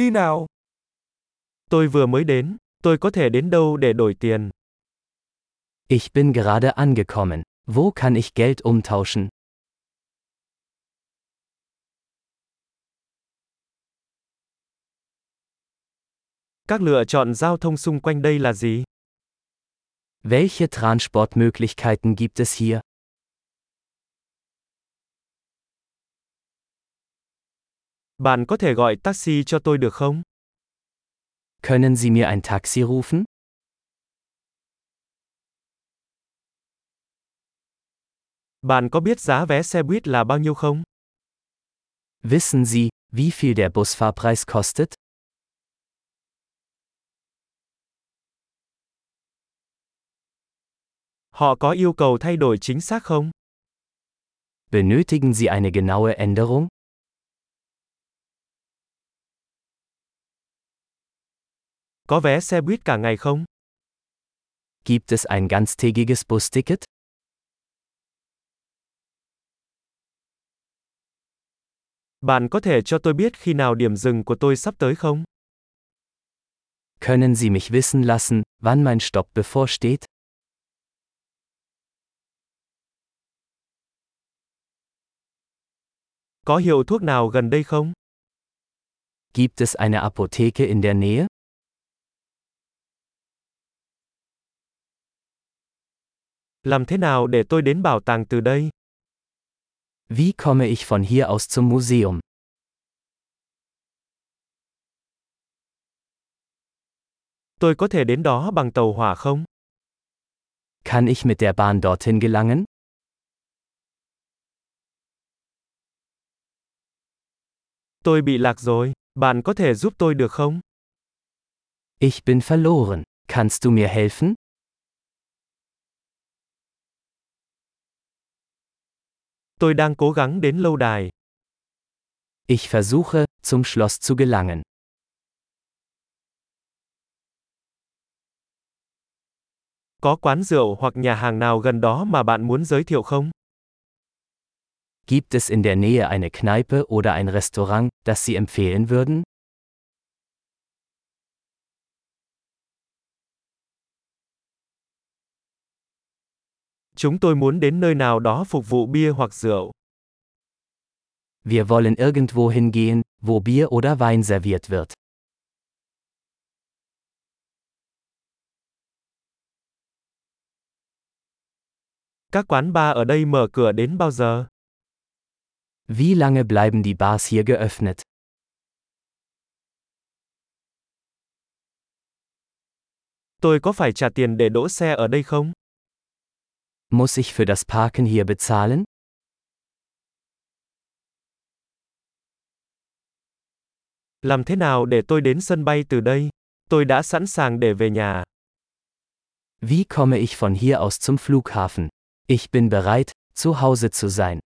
Đi nào. Tôi vừa mới đến, tôi có thể đến đâu để đổi tiền? Ich bin gerade angekommen. Wo kann ich Geld umtauschen? Các lựa chọn giao thông xung quanh đây là gì? Welche Transportmöglichkeiten gibt es hier? Bạn có thể gọi taxi cho tôi được không? Können Sie mir ein Taxi rufen? Bạn có biết giá vé xe buýt là bao nhiêu không? Wissen Sie, wie viel der Busfahrpreis kostet? Họ có yêu cầu thay đổi chính xác không? Benötigen Sie eine genaue Änderung? Có vé xe buýt cả ngày không? Gibt es ein ganztägiges Busticket? Bạn có thể cho tôi biết khi nào điểm dừng của tôi sắp tới không? Können Sie mich wissen lassen, wann mein Stopp bevorsteht? Có hiệu thuốc nào gần đây không? Gibt es eine Apotheke in der Nähe? Làm thế nào để tôi đến bảo tàng từ đây? Wie komme ich von hier aus zum Museum? Tôi có thể đến đó bằng tàu hỏa không? Kann ich mit der Bahn dorthin gelangen? Tôi bị lạc rồi, bạn có thể giúp tôi được không? Ich bin verloren. Kannst du mir helfen? Tôi đang cố gắng đến lâu đài. Ich versuche, zum Schloss zu gelangen. Có quán rượu hoặc nhà hàng nào gần đó mà bạn muốn giới thiệu không? Gibt es in der Nähe eine Kneipe oder ein Restaurant, das Sie empfehlen würden? Chúng tôi muốn đến nơi nào đó phục vụ bia hoặc rượu. Wir wollen irgendwo hingehen, wo Bier oder Wein serviert wird. Các quán bar ở đây mở cửa đến bao giờ? Wie lange bleiben die Bars hier geöffnet? Tôi có phải trả tiền để đỗ xe ở đây không? Muss ich für das Parken hier bezahlen? Làm thế nào để tôi đến sân bay từ đây? Tôi đã sẵn sàng để về nhà. Wie komme ich von hier aus zum Flughafen? Ich bin bereit, zu Hause zu sein.